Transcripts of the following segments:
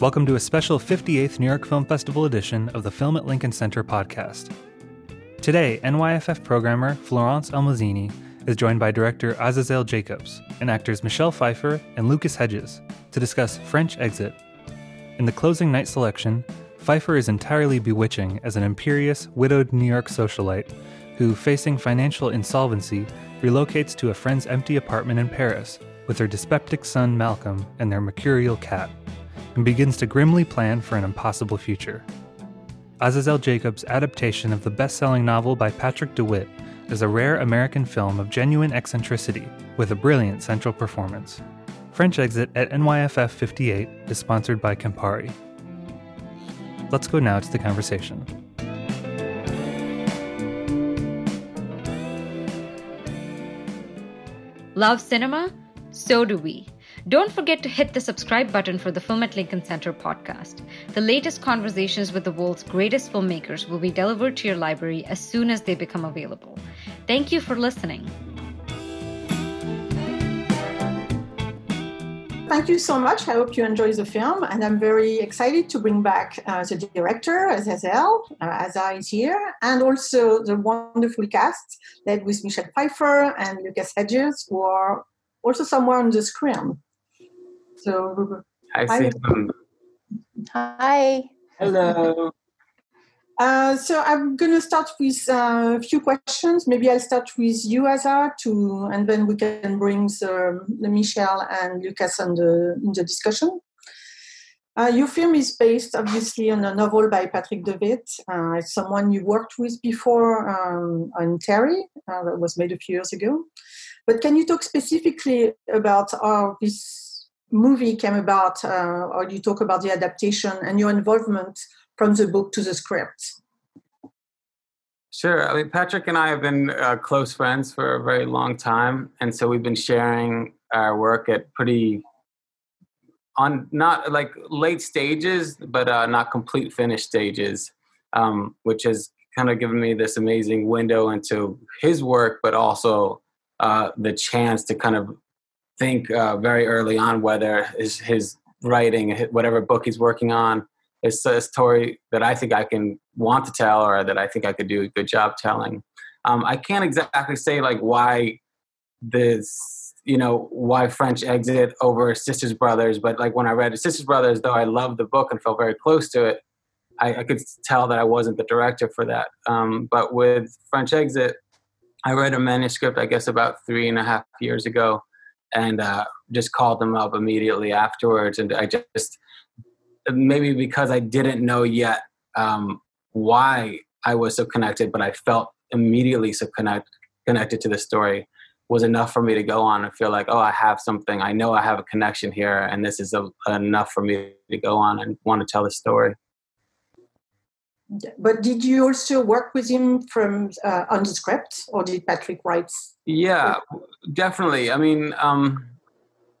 Welcome to a special 58th New York Film Festival edition of the Film at Lincoln Center podcast. Today, NYFF programmer Florence Almozini is joined by director Azazel Jacobs and actors Michelle Pfeiffer and Lucas Hedges to discuss French Exit. In the closing night selection, Pfeiffer is entirely bewitching as an imperious, widowed New York socialite who, facing financial insolvency, relocates to a friend's empty apartment in Paris with her dyspeptic son Malcolm and their mercurial cat and begins to grimly plan for an impossible future. Azazel Jacobs' adaptation of the best selling novel by Patrick DeWitt is a rare American film of genuine eccentricity with a brilliant central performance. French Exit at NYFF 58 is sponsored by Campari. Let's go now to the conversation. Love cinema? So do we. Don't forget to hit the subscribe button for the Film at Lincoln Center podcast. The latest conversations with the world's greatest filmmakers will be delivered to your library as soon as they become available. Thank you for listening. Thank you so much. I hope you enjoy the film, and I'm very excited to bring back uh, the director, Azazel, uh, Aza is here, and also the wonderful cast led with Michelle Pfeiffer and Lucas Hedges, who are also somewhere on the screen. So I see. Hi. Hello. Uh, so I'm going to start with uh, a few questions. Maybe I'll start with you, Aza, to, and then we can bring the, the Michelle and Lucas on the, in the discussion. Uh, your film is based, obviously, on a novel by Patrick DeWitt. Uh, it's someone you worked with before um, on Terri, uh, that was made a few years ago. But can you talk specifically about how this movie came about, uh, or you talk about the adaptation and your involvement from the book to the script. Sure. I mean, Patrick and I have been uh, close friends for a very long time, and so we've been sharing our work at pretty on not like late stages, but uh, not complete finished stages, um, which has kind of given me this amazing window into his work, but also uh, the chance to kind of think uh, very early on whether his, his writing, whatever book he's working on, is a story that I think I can want to tell or that I think I could do a good job telling. Um, I can't exactly say like why this, you know, why French exit over Sisters Brothers, but like when I read Sisters Brothers, though I loved the book and felt very close to it, I, I could tell that I wasn't the director for that. Um, but with French exit, I read a manuscript, I guess, about three and a half years ago and uh, just called them up immediately afterwards. And I just maybe because I didn't know yet um, why I was so connected, but I felt immediately so connect, connected to the story was enough for me to go on and feel like, oh, I have something. I know I have a connection here, and this is a, enough for me to go on and want to tell the story. But did you also work with him from uh, on the script, or did Patrick write? Yeah, definitely. I mean, um,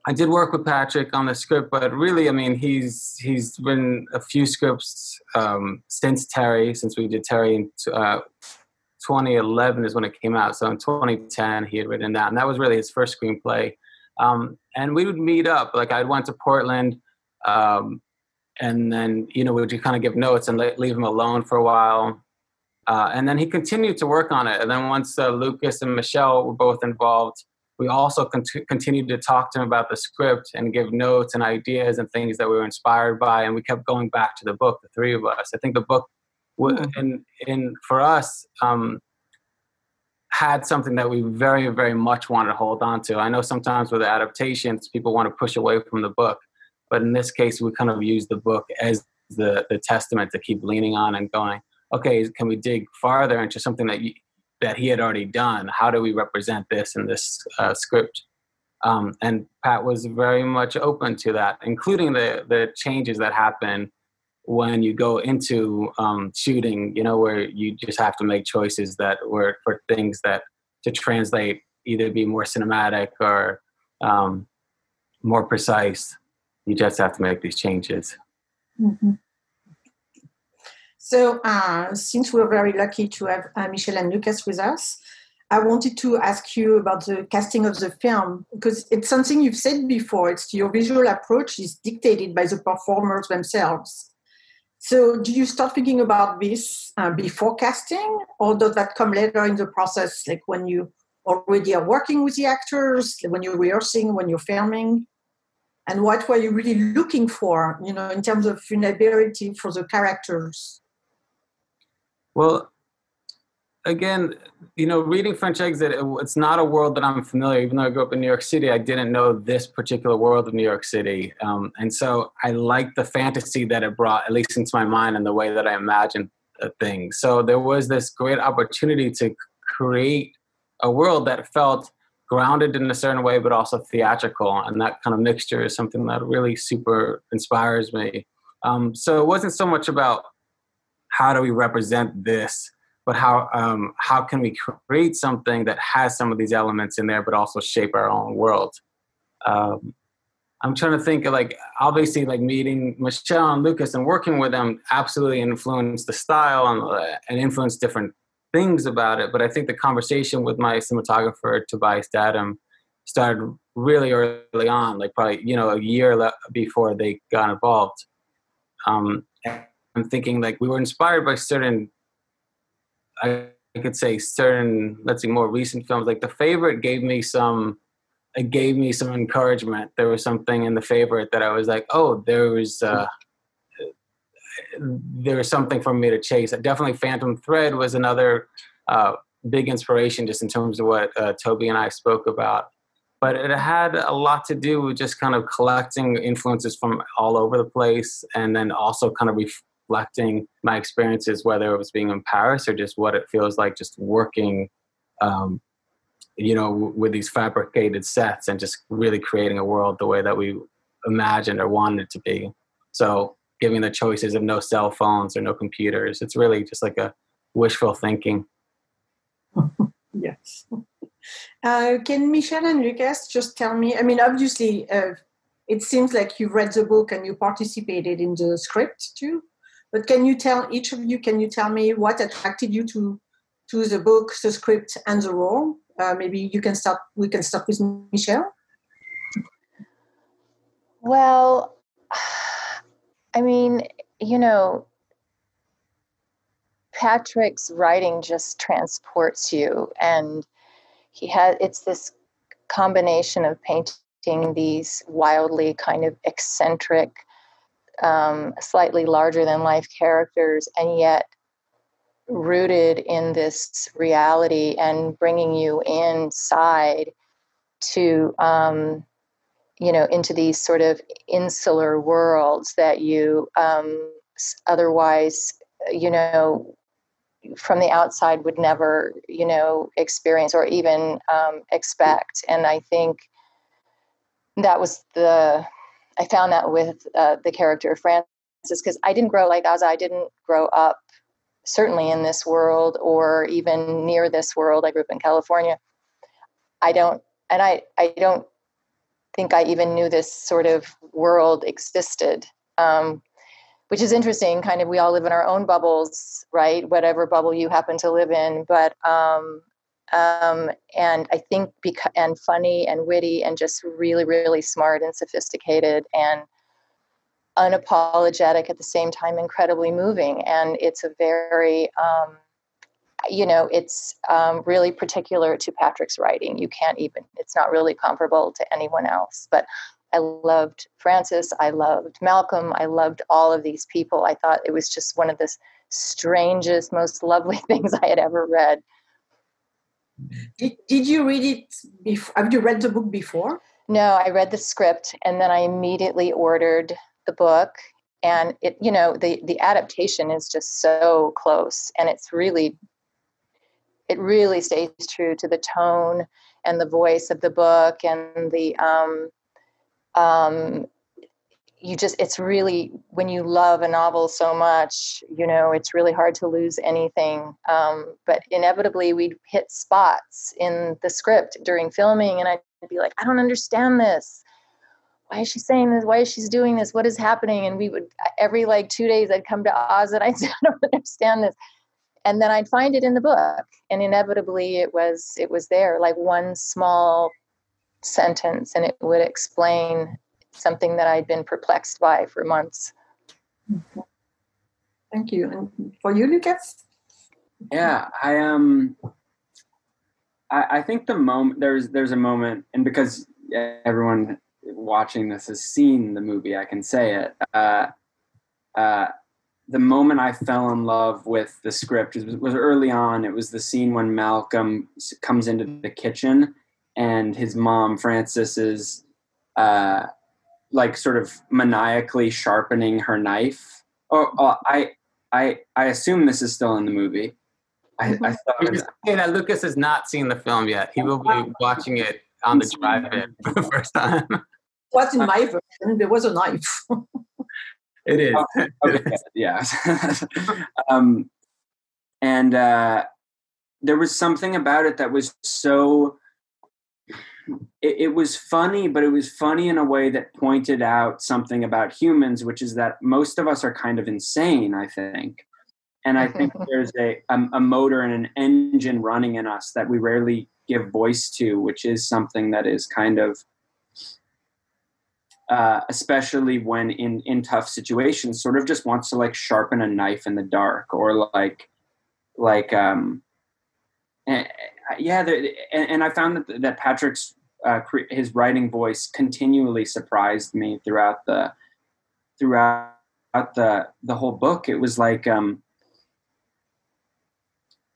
I did work with Patrick on the script, but really, I mean, he's he's written a few scripts um, since Terri, since we did Terri in uh, 2011 is when it came out. So in 2010, he had written that, and that was really his first screenplay. Um, and we would meet up. Like I'd went to Portland. Um, and then you know we would kind of give notes and leave him alone for a while. Uh, and then he continued to work on it. And then once uh, lucas and michelle were both involved we also con- continued to talk to him about the script and give notes and ideas and things that we were inspired by. And we kept going back to the book the three of us. I think the book w- hmm. in, in for us um, had something that we very very much wanted to hold on to. I know sometimes with adaptations people want to push away from the book but in this case, we kind of use the book as the, the testament to keep leaning on and going, okay, can we dig farther into something that, you, that he had already done? How do we represent this in this uh, script? Um, and Pat was very much open to that, including the, the changes that happen when you go into um, shooting, you know, where you just have to make choices that were for things that to translate either be more cinematic or um, more precise you just have to make these changes. Mm-hmm. So, uh, since we're very lucky to have uh, Michelle and Lucas with us, I wanted to ask you about the casting of the film because it's something you've said before. It's your visual approach is dictated by the performers themselves. So, do you start thinking about this uh, before casting, or does that come later in the process, like when you already are working with the actors, when you're rehearsing, when you're filming? And what were you really looking for, you know, in terms of vulnerability for the characters? Well, again, you know, reading French Exit, it's not a world that I'm familiar. Even though I grew up in New York City, I didn't know this particular world of New York City, um, and so I liked the fantasy that it brought, at least into my mind, and the way that I imagined things. So there was this great opportunity to create a world that felt grounded in a certain way, but also theatrical, and that kind of mixture is something that really super inspires me. Um, so it wasn't so much about how do we represent this but how um, how can we create something that has some of these elements in there, but also shape our own world? Um, I'm trying to think of like obviously like meeting Michelle and Lucas and working with them absolutely influenced the style and, uh, and influenced different things about it. But I think the conversation with my cinematographer Tobias Datum started really early on, like probably you know a year le- before they got involved. Um, I'm thinking like we were inspired by certain I, could say certain, let's see, more recent films. Like The Favorite gave me some, it gave me some encouragement. There was something in The Favorite that I was like, oh, there was, uh, there was something for me to chase. Definitely Phantom Thread was another uh, big inspiration just in terms of what uh, Toby and I spoke about. But it had a lot to do with just kind of collecting influences from all over the place and then also kind of reflecting my experiences, whether it was being in Paris or just what it feels like just working, um, you know, with these fabricated sets and just really creating a world the way that we imagined or wanted it to be. So giving the choices of no cell phones or no computers, it's really just like a wishful thinking. yes. Uh, can Michelle and Lucas just tell me? I mean, obviously, uh, it seems like you read the book and you participated in the script too. But can you tell each of you? Can you tell me what attracted you to to the book, the script, and the role? Uh, maybe you can start. We can start with Michelle. Well, I mean, you know, Patrick's writing just transports you, and he has. It's this combination of painting these wildly kind of eccentric um, slightly larger than life characters, and yet rooted in this reality and bringing you inside to um, you know into these sort of insular worlds that you um, otherwise you know from the outside would never you know experience or even um, expect and i think that was the I found that with uh, the character of Frances because I didn't grow like Aza. I didn't grow up certainly in this world or even near this world. I grew up in California. I don't, and I, I don't think I even knew this sort of world existed. Um, which is interesting. Kind of, we all live in our own bubbles, right? Whatever bubble you happen to live in. But um, um, and I think because and funny and witty and just really really smart and sophisticated and unapologetic at the same time, incredibly moving. And it's a very um, you know it's um, really particular to Patrick's writing. You can't even it's not really comparable to anyone else. But I loved Frances. I loved Malcolm. I loved all of these people. I thought it was just one of the strangest, most lovely things I had ever read. Did, did you read it before? Have you read the book before? No, I read the script and then I immediately ordered the book. And it, you know, the the adaptation is just so close, and it's really, it really stays true to the tone and the voice of the book and the um, um, you just it's really when you love a novel so much you know it's really hard to lose anything um, but inevitably we'd hit spots in the script during filming and i'd be like i don't understand this. Why is she saying this? Why is she doing this? What is happening? And we would every like two days i'd come to oz and i'd say i don't understand this and then I'd find it in the book, and inevitably it was it was there, like one small sentence, and it would explain something that I'd been perplexed by for months. Thank you. And for you, Lucas? Yeah, I um, I, I think the moment there's there's a moment, and because everyone watching this has seen the movie, I can say it. Uh, uh, the moment I fell in love with the script was, was early on. It was the scene when Malcolm comes into the kitchen and his mom Frances is uh, like sort of maniacally sharpening her knife. Oh, oh, I I I assume this is still in the movie. I, I thought say that Lucas has not seen the film yet. He will be watching it on the drive-in for the first time. What's in my version? There was a knife. It is. Oh, okay, yeah. um, and uh, there was something about it that was so. It, it, was funny, but it was funny in a way that pointed out something about humans, which is that most of us are kind of insane, I think. And I think there's a, a, a motor and an engine running in us that we rarely give voice to, which is something that is kind of uh, especially when in in tough situations, sort of just wants to like sharpen a knife in the dark or like like um and, yeah the, and, and, I found that that Patrick's uh, his writing voice continually surprised me throughout the throughout the the whole book. It was like um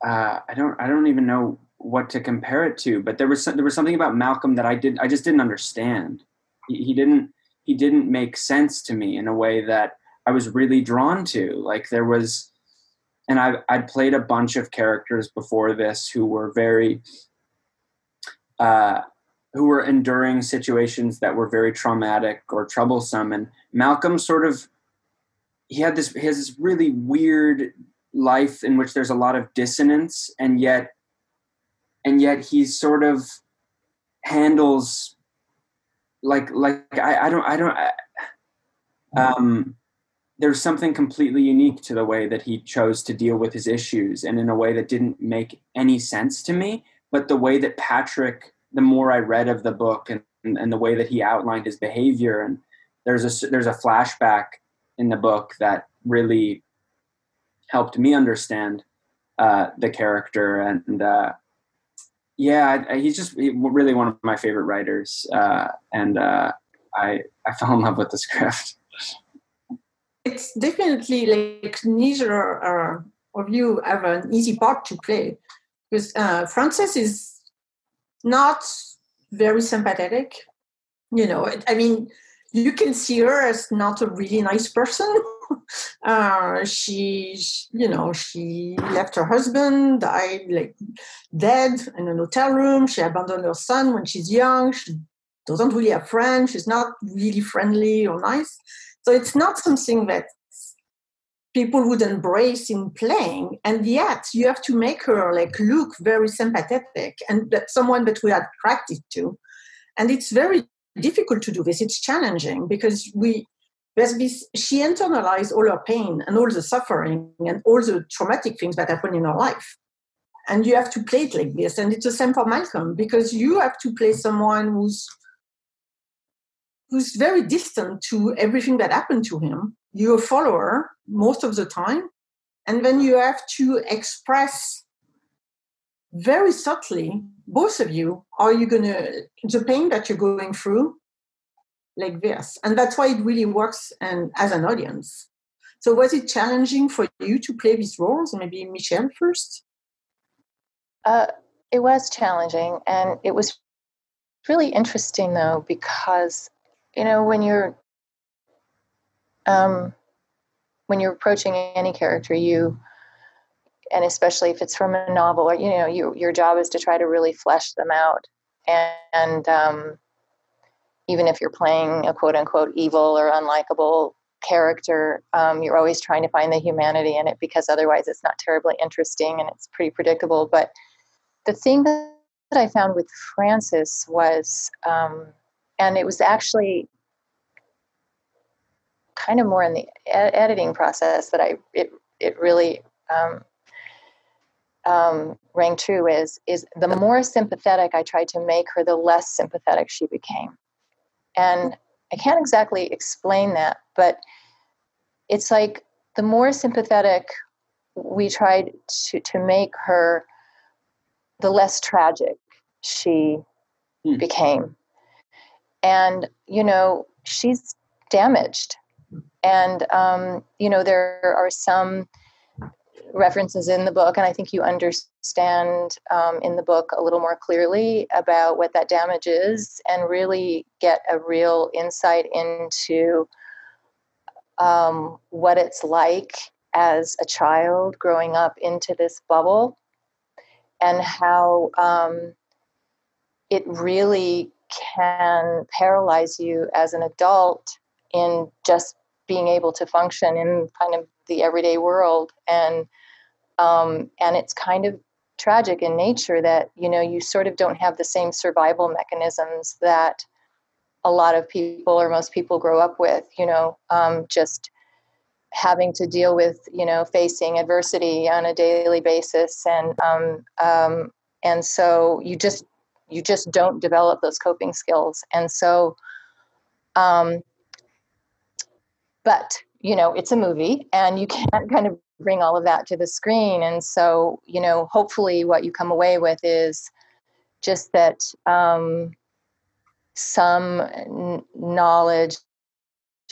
uh, I don't I don't even know what to compare it to, but there was there was something about Malcolm that I did I just didn't understand. He, he didn't he didn't make sense to me in a way that I was really drawn to. Like there was, and I I'd played a bunch of characters before this who were very, uh, who were enduring situations that were very traumatic or troublesome. And Malcolm sort of, he had this he has this really weird life in which there's a lot of dissonance, and yet, and yet he sort of handles like like I, I don't I don't I, um there's something completely unique to the way that he chose to deal with his issues and in a way that didn't make any sense to me but the way that Patrick the more I read of the book and, and, and the way that he outlined his behavior and there's a there's a flashback in the book that really helped me understand uh, the character and uh, yeah, I, he's just really one of my favorite writers, uh, and uh, I I fell in love with the script. It's definitely like neither uh, of you have an easy part to play because uh, Frances is not very sympathetic. You know, I mean, you can see her as not a really nice person. uh, she, you know, she left her husband, died like dead in an hotel room. She abandoned her son when she's young. She doesn't really have friends. She's not really friendly or nice. So it's not something that people would embrace in playing and yet you have to make her like look very sympathetic and that someone that we are attracted to and it's very difficult to do this. It's challenging because we this, she internalized all her pain and all the suffering and all the traumatic things that happen in her life. And you have to play it like this. And it's the same for Malcolm because you have to play someone who's who's very distant to everything that happened to him. You're a follower most of the time. And then you have to express very subtly, both of you, are you to, the pain that you're going through, like this. And that's why it really works and as an audience. So was it challenging for you to play these roles? Maybe Michelle first? Uh, it was challenging. And it was really interesting, though, because, you know, when you're, um, when you're approaching any character, you and especially if it's from a novel or you know you, your job is to try to really flesh them out and, and um, even if you're playing a quote unquote evil or unlikable character um, you're always trying to find the humanity in it because otherwise it's not terribly interesting and it's pretty predictable but the thing that i found with frances was um, and it was actually kind of more in the ed- editing process that i it, it really um, um, rang true is is the more sympathetic I tried to make her, the less sympathetic she became. And I can't exactly explain that, but it's like the more sympathetic we tried to, to make her, the less tragic she hmm. became. And, you know, she's damaged. And, um, you know, there are some references in the book, and I think you understand um, in the book a little more clearly about what that damage is and really get a real insight into um, what it's like as a child growing up into this bubble and how um, it really can paralyze you as an adult in just being able to function in kind of the everyday world and um, and it's kind of tragic in nature that you know you sort of don't have the same survival mechanisms that a lot of people or most people grow up with you know um, just having to deal with you know facing adversity on a daily basis. And um, um, and so you just you just don't develop those coping skills. And so um, but you know it's a movie and you can't kind of bring all of that to the screen and so you know hopefully what you come away with is just that um, some n- knowledge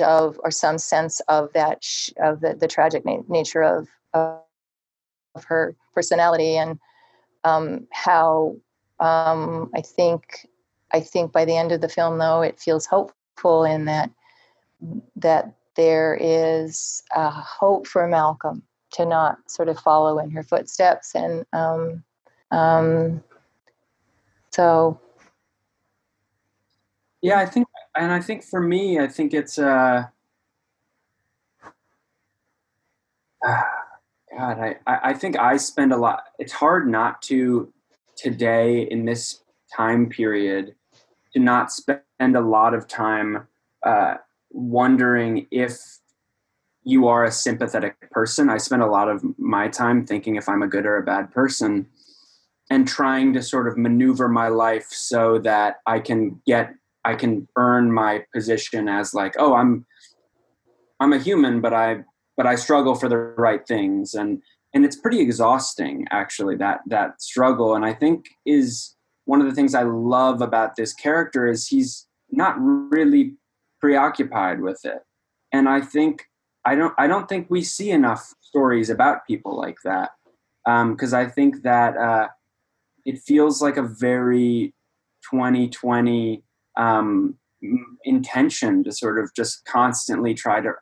of or some sense of that sh- of the, the tragic na- nature of, of, of her personality and um, how um, I think I think by the end of the film though it feels hopeful in that that there is a hope for Malcolm to not sort of follow in her footsteps and um, um, so. Yeah i think and i think for me i think it's uh god I, I think i spend a lot it's hard not to today in this time period to not spend a lot of time uh, wondering if you are a sympathetic person. I spend a lot of my time thinking if I'm a good or a bad person and trying to sort of maneuver my life so that I can get I can earn my position as like, oh, I'm I'm a human, but I but I struggle for the right things and and it's pretty exhausting actually that that struggle and I think is one of the things I love about this character is he's not really preoccupied with it. And I think I don't I don't think we see enough stories about people like that. Because um, I think that uh, it feels like a very 2020 um, intention to sort of just constantly try to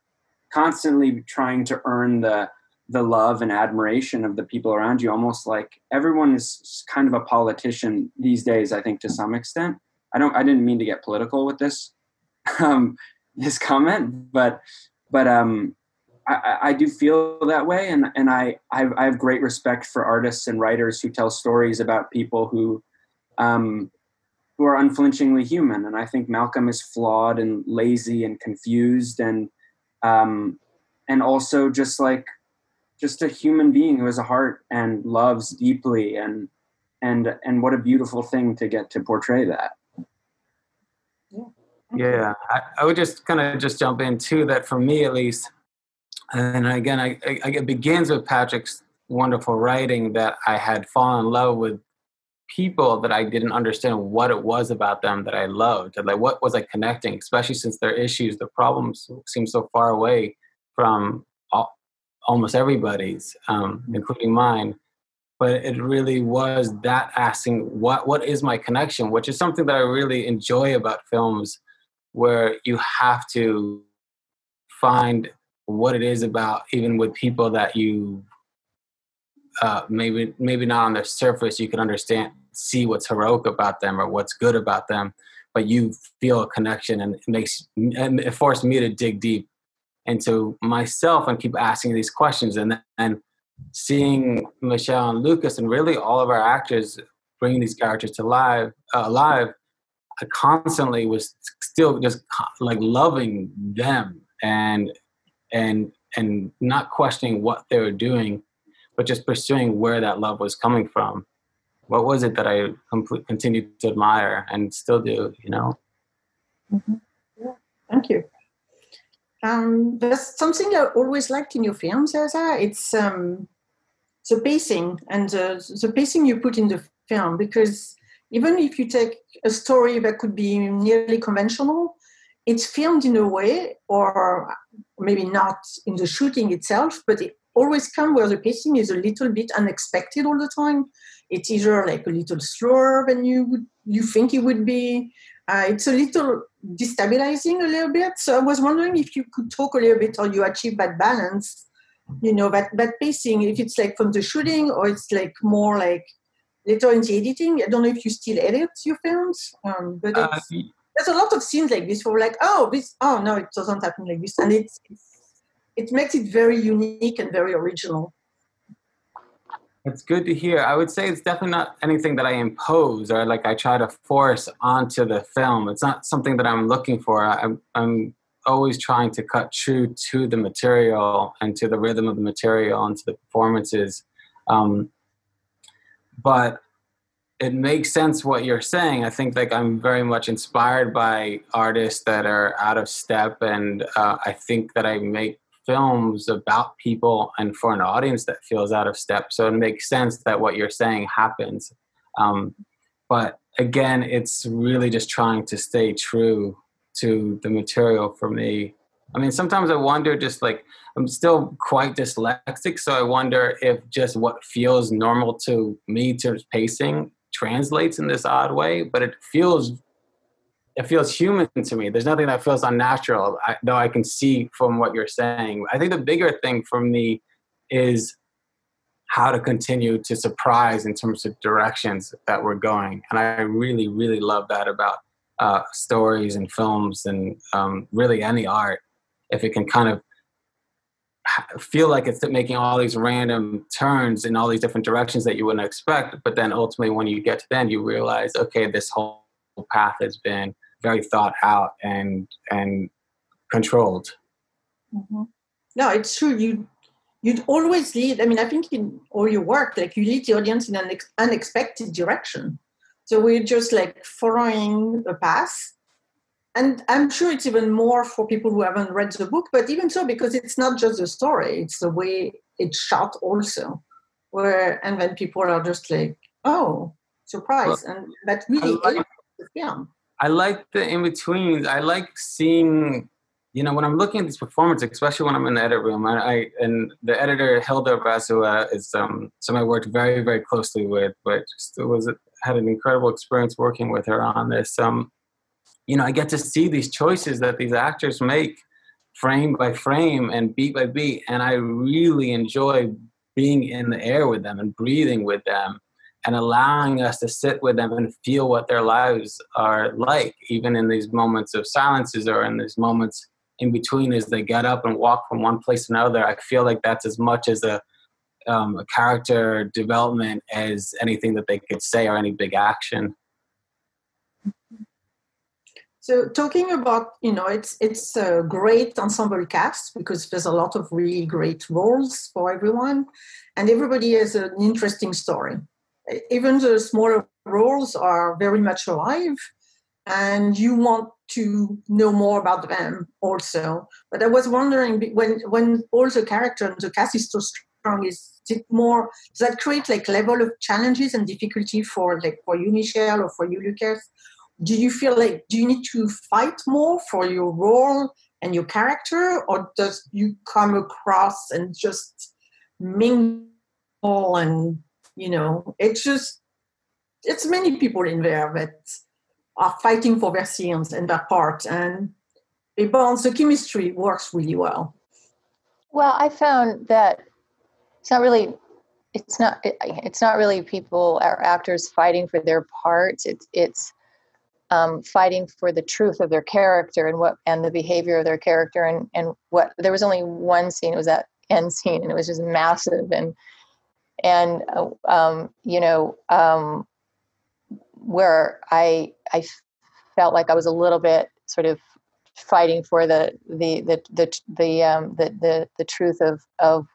constantly trying to earn the the love and admiration of the people around you. Almost like everyone is kind of a politician these days i think to some extent. I don't i didn't mean to get political with this um, this comment but but um, I, I, do feel that way, and and I, I I have great respect for artists and writers who tell stories about people who um, who are unflinchingly human. And I think Malcolm is flawed and lazy and confused, and um, and also just like just a human being who has a heart and loves deeply, and and and what a beautiful thing to get to portray that. Yeah, I, I would just kind of just jump in too that for me at least, and again, I, I, it begins with Patrick's wonderful writing that I had fallen in love with people that I didn't understand what it was about them that I loved, and like what was I connecting, especially since their issues, their problems seem so far away from all, almost everybody's, um, including mine but it really was that asking what what is my connection? which is something that i really enjoy about films where you have to find what it is about even with people that you uh, maybe maybe not on the surface you can understand see what's heroic about them or what's good about them but you feel a connection and it makes and it forced me to dig deep into myself and keep asking these questions. And and seeing Michelle and Lucas and really all of our actors bringing these characters to live uh, alive I constantly was still just like loving them and and and not questioning what they were doing, but just pursuing where that love was coming from. What was it that I complete, continued to admire and still do? You know. Mm-hmm. Yeah, thank you. Um, there's something I always liked in your films, Elsa. It's um, the pacing and the, the pacing you put in the film because even if you take a story that could be nearly conventional, it's filmed in a way, or maybe not in the shooting itself, but it always comes where the pacing is a little bit unexpected all the time. It's either like a little slower than you would you think it would be. Uh, it's a little destabilizing a little bit. So I was wondering if you could talk a little bit how you achieve that balance. You know that that pacing, if it's like from the shooting or it's like more like later in the editing. I don't know if you still edit your films, um, but uh, there's a lot of scenes like this. For like, oh, this, oh no, it doesn't happen like this, and it's, it's it makes it very unique and very original. It's good to hear. I would say it's definitely not anything that I impose or like I try to force onto the film. It's not something that I'm looking for. I'm, I'm always trying to cut true to the material and to the rhythm of the material and to the performances. Um, but it makes sense what you're saying. I think like I'm very much inspired by artists that are out of step, and uh, I think that I make films about people and for an audience that feels out of step. So it makes sense that what you're saying happens. Um, but again, it's really just trying to stay true to the material for me. I mean, sometimes I wonder just like I'm still quite dyslexic, so I wonder if just what feels normal to me to pacing translates in this odd way. But it feels it feels human to me. There's nothing that feels unnatural, I, though I can see from what you're saying. I think the bigger thing for me is how to continue to surprise in terms of directions that we're going, and I really, really love that about uh, stories and films and um, really any art. If it can kind of feel like it's making all these random turns in all these different directions that you wouldn't expect. But then ultimately, when you get to the end, you realize, okay, this whole path has been very thought out and and controlled. Mm-hmm. No, it's true. You you'd always lead. I mean, I think in all your work, like you lead the audience in an ex- unexpected direction. So we're just like following a path and I'm sure it's even more for people who haven't read the book, but even so, because it's not just the story, it's the way it's shot also. Where and then people are just like, oh, surprise. Well, and that really I like, the film. I like the in-betweens. I like seeing, you know, when I'm looking at these performances, especially when I'm in the edit room, I, I and the editor Hilda Rasula is um someone I worked very, very closely with, but just was had an incredible experience working with her on this. Um you know, I get to see these choices that these actors make frame by frame and beat by beat. And I really enjoy being in the air with them and breathing with them and allowing us to sit with them and feel what their lives are like, even in these moments of silences or in these moments in between as they get up and walk from one place to another. I feel like that's as much as a, um, a character development as anything that they could say or any big action. So talking about, you know, it's it's a great ensemble cast because there's a lot of really great roles for everyone, and everybody has an interesting story. Even the smaller roles are very much alive, and you want to know more about them also. But I was wondering when when all the characters and the cast is so strong, is it more does that create like level of challenges and difficulty for like for you, Michelle, or for you, Lucas? Do you feel like do you need to fight more for your role and your character or does you come across and just mingle and you know it's just it's many people in there that are fighting for their scenes and their part and it bonds the chemistry works really well. Well i found that it's not really it's not it, it's not really people or actors fighting for their parts. It's it's um, fighting for the truth of their character and what and the behavior of their character and and what there was only one scene it was that end scene and it was just massive and and uh, um, you know um, where I I felt like I was a little bit sort of fighting for the the the the the um, the, the, the truth of of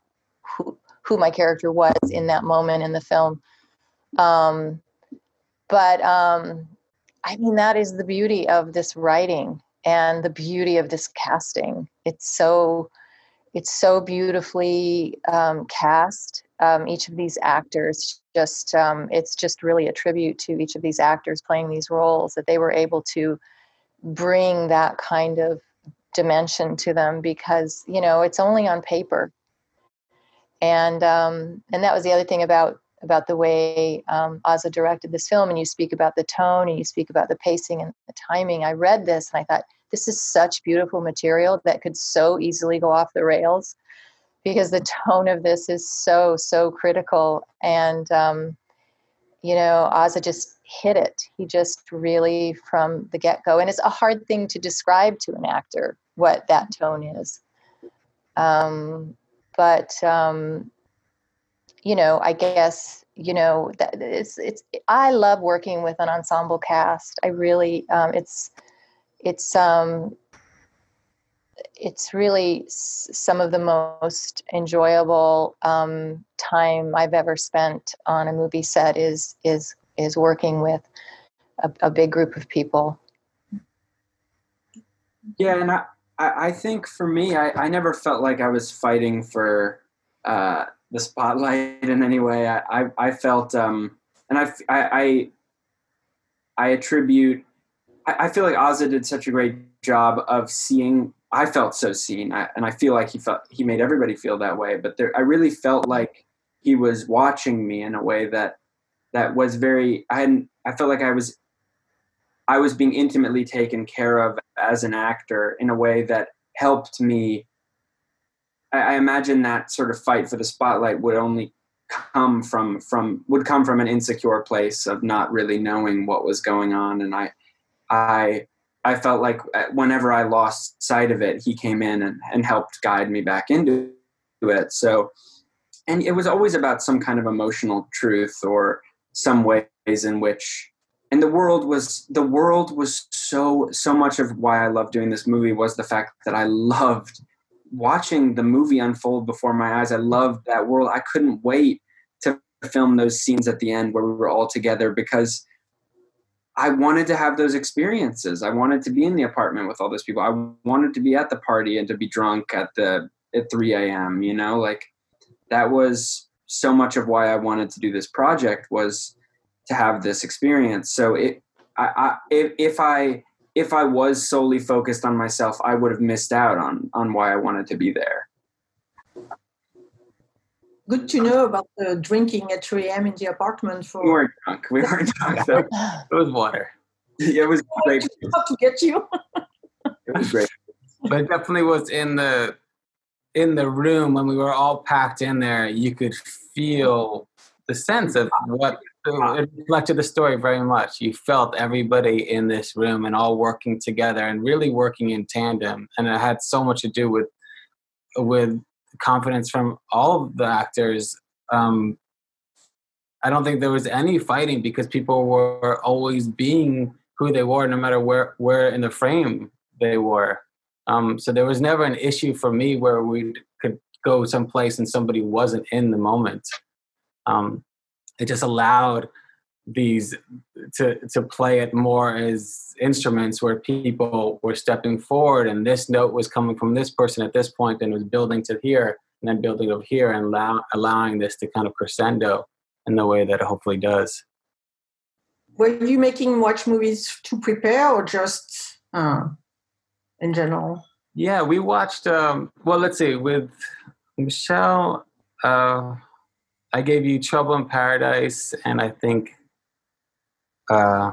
who who my character was in that moment in the film. Um, but um, I mean, that is the beauty of this writing and the beauty of this casting. It's so it's so beautifully um, cast. Um, each of these actors just um, it's just really a tribute to each of these actors playing these roles that they were able to bring that kind of dimension to them because you know it's only on paper and um, and that was the other thing about about the way um, Aza directed this film and you speak about the tone and you speak about the pacing and the timing. I read this and I thought this is such beautiful material that could so easily go off the rails because the tone of this is so so critical and um, you know Aza just hit it. He just really from the get-go and it's a hard thing to describe to an actor what that tone is. Um, but um, you know i guess you know that it's it's i love working with an ensemble cast i really um, it's it's um it's really some of the most enjoyable um, time I've ever spent on a movie set is is is working with a, a big group of people. Yeah, and I I think for me, I, I never felt like I was fighting for uh, the spotlight in any way. I I, I felt um, and I I I attribute I, I feel like Aza did such a great job of seeing. I felt so seen, I, and I feel like he felt he made everybody feel that way. But there, I really felt like he was watching me in a way that that was very. I hadn't. I felt like I was. I was being intimately taken care of as an actor in a way that helped me. I, I imagine that sort of fight for the spotlight would only come from from would come from an insecure place of not really knowing what was going on and i I I felt like uh, whenever I lost sight of it, he came in and, and helped guide me back into it. So, and it was always about some kind of emotional truth or some ways in which, and the world was the world was so so much of why I loved doing this movie was the fact that I loved watching the movie unfold before my eyes. I loved that world. I couldn't wait to film those scenes at the end where we were all together because I wanted to have those experiences. I wanted to be in the apartment with all those people. I wanted to be at the party and to be drunk at the at 3 a.m. You know, like that was so much of why I wanted to do this project was to have this experience. So it, I, I if, if I if I was solely focused on myself, I would have missed out on on why I wanted to be there good to know about the drinking at 3 a.m. in the apartment. For we weren't drunk. We weren't drunk. So it was water. it was great. to get you. it was great. But it definitely was in the in the room when we were all packed in there. You could feel the sense of what it reflected the story very much. You felt everybody in this room and all working together and really working in tandem, and it had so much to do with with confidence from all of the actors. Um, I don't think there was any fighting because people were always being who they were, no matter where where in the frame they were. Um, so there was never an issue for me where we could go someplace and somebody wasn't in the moment. Um, it just allowed these to to play it more as instruments where people were stepping forward and this note was coming from this person at this point and was building to here and then building over here and allow, allowing this to kind of crescendo in the way that it hopefully does. Were you making watch movies to prepare or just uh, in general? Yeah we watched um, well let's see with michelle uh, i gave you trouble in paradise and i think uh,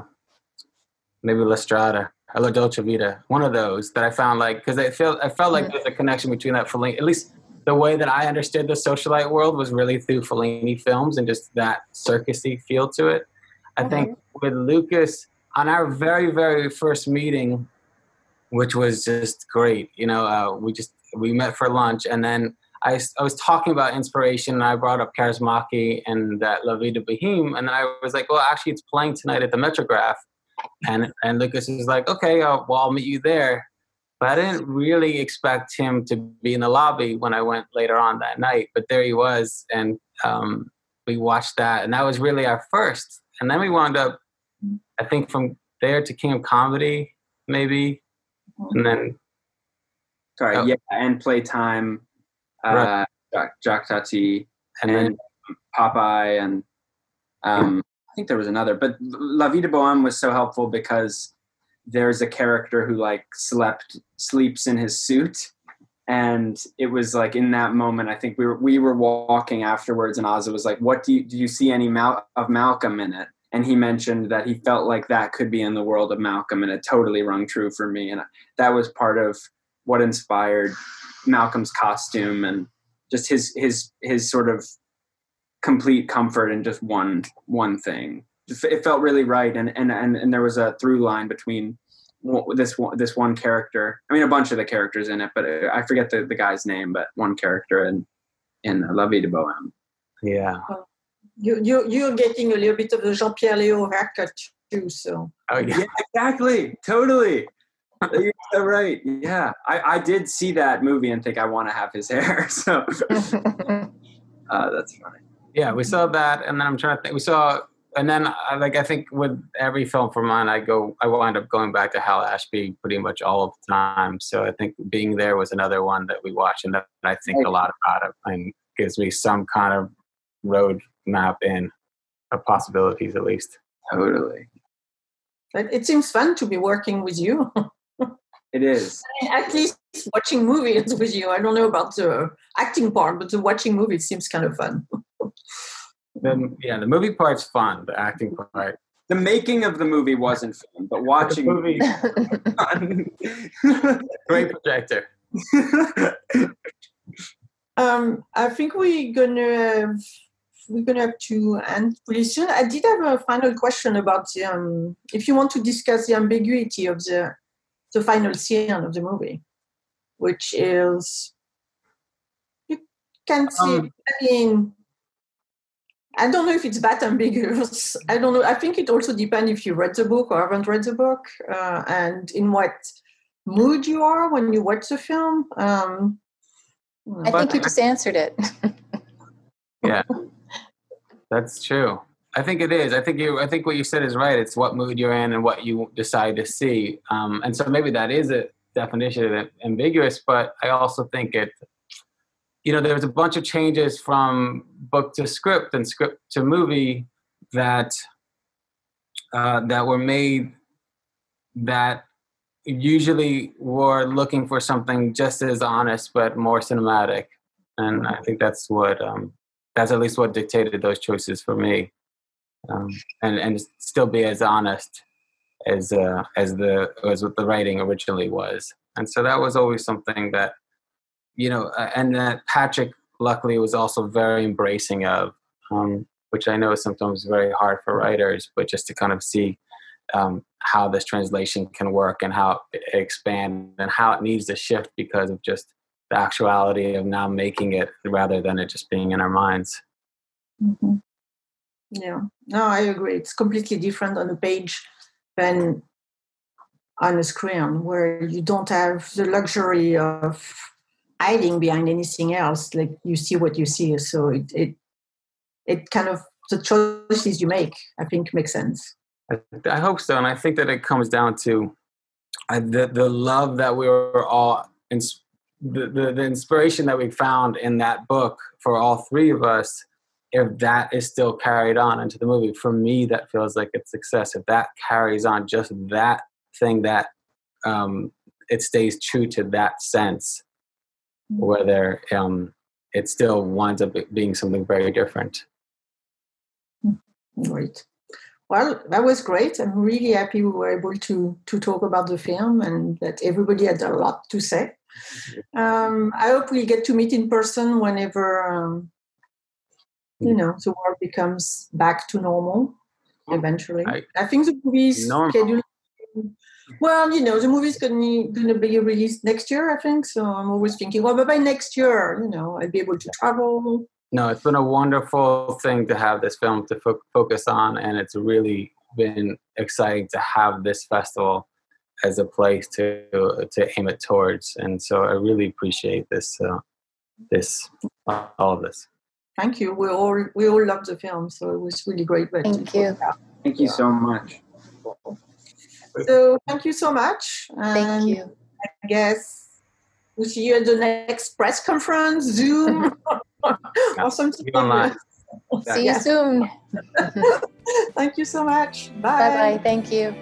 maybe La Strada or La Dolce Vita, one of those that I found like because I felt I felt like mm-hmm. there's a connection between that Fellini. At least the way that I understood the socialite world was really through Fellini films and just that circusy feel to it. I mm-hmm. think with Lucas on our very very first meeting, which was just great. You know, uh, we just we met for lunch and then I, I was talking about inspiration and I brought up Kaurismäki and that La Vie de Boheme. And I was like, well, actually, it's playing tonight at the Metrograph. And, and Lucas was like, okay, uh, well, I'll meet you there. But I didn't really expect him to be in the lobby when I went later on that night. But there he was, and um, we watched that, and that was really our first. And then we wound up, I think, from there to King of Comedy, maybe, and then Sorry, Oh. yeah, and Playtime, uh, Right. Jacques, Jacques Tati, and and then Popeye, and um, I think there was another. But La Vie de Boheme was so helpful because there's a character who like slept sleeps in his suit, and it was like in that moment. I think we were we were walking afterwards, and Aza was like, "What do you do? You see any Mal- of Malcolm in it?" And he mentioned that he felt like that could be in the world of Malcolm, and it totally rung true for me. And that was part of what inspired Malcolm's costume and just his his his sort of complete comfort in just one one thing. It felt really right, and and and, and there was a through line between w- this one this one character. I mean, a bunch of the characters in it, but uh, I forget the, the guy's name. But one character in in La Vie de Boheme. yeah. Oh, you, you, you're getting a little bit of the Jean Pierre Léaud haircut too, so. Oh yeah. Yeah, exactly, totally. You're so right. Yeah, I, I did see that movie and think I want to have his hair. So uh, that's funny. Yeah, we saw that, and then I'm trying to think. We saw, and then uh, like I think with every film from mine, I go, I wind up going back to Hal Ashby pretty much all of the time. So I think being there was another one that we watched, and that I think a lot about it, and gives me some kind of road map in of possibilities at least. Totally, But it seems fun to be working with you. It is. At least watching movies with you. I don't know about the acting part, but the watching movies seems kind of fun. Then yeah, the movie part's fun, the acting part. The making of the movie wasn't fun, but watching The movie, fun. great projector. Um, I think we're gonna have, we're gonna have to end pretty soon. I did have a final question about the, um, if you want to discuss the ambiguity of the the final scene of the movie, which is you can see. Um, I mean, I don't know if it's that ambiguous. I don't know. I think it also depends if you read the book or haven't read the book, uh, and in what mood you are when you watch the film. Um, I think you just answered it. Yeah, that's true. I think it is. I think you. I think what you said is right. It's what mood you're in and what you decide to see. Um, and so maybe that is a definition of ambiguous. But I also think it. You know, there was a bunch of changes from book to script and script to movie that uh, that were made that usually were looking for something just as honest but more cinematic. And I think that's what um, that's at least what dictated those choices for me um, and and still be as honest as uh, as the as what the writing originally was and so that was always something that you know uh, and that patrick luckily was also very embracing of um, which i know is sometimes very hard for writers but just to kind of see um, how this translation can work and how it expand and how it needs to shift because of just the actuality of now making it rather than it just being in our minds. Mm-hmm. Yeah, no, I agree. It's completely different on a page than on a screen, where you don't have the luxury of hiding behind anything else. Like you see what you see, so it it it kind of the choices you make, I think, make sense. I, hope so, and I think that it comes down to uh, the the love that we were all. The, the, the inspiration that we found in that book for all three of us if that is still carried on into the movie for me that feels like it's success if that carries on just that thing that um, it stays true to that sense whether um, it still winds up being something very different Great. Well, that was great. I'm really happy we were able to to talk about the film and that everybody had a lot to say. Um, I hope we get to meet in person whenever um, you know the world becomes back to normal eventually. I- I, think the movie's scheduled. Well, you know, the movie's going to be released next year, I think. So I'm always thinking, well, but by next year, you know, I'll be able to travel. No, it's been a wonderful thing to have this film to fo- focus on, and it's really been exciting to have this festival as a place to to aim it towards. And so I really appreciate this uh, this all of this. Thank you. We all we all loved the film, so it was really great. Thank you. Thank you so much. So thank you so much. Thank you. I guess we'll see you at the next press conference, Zoom, or something. Online. See you soon. Thank you so much. Bye bye. Thank you.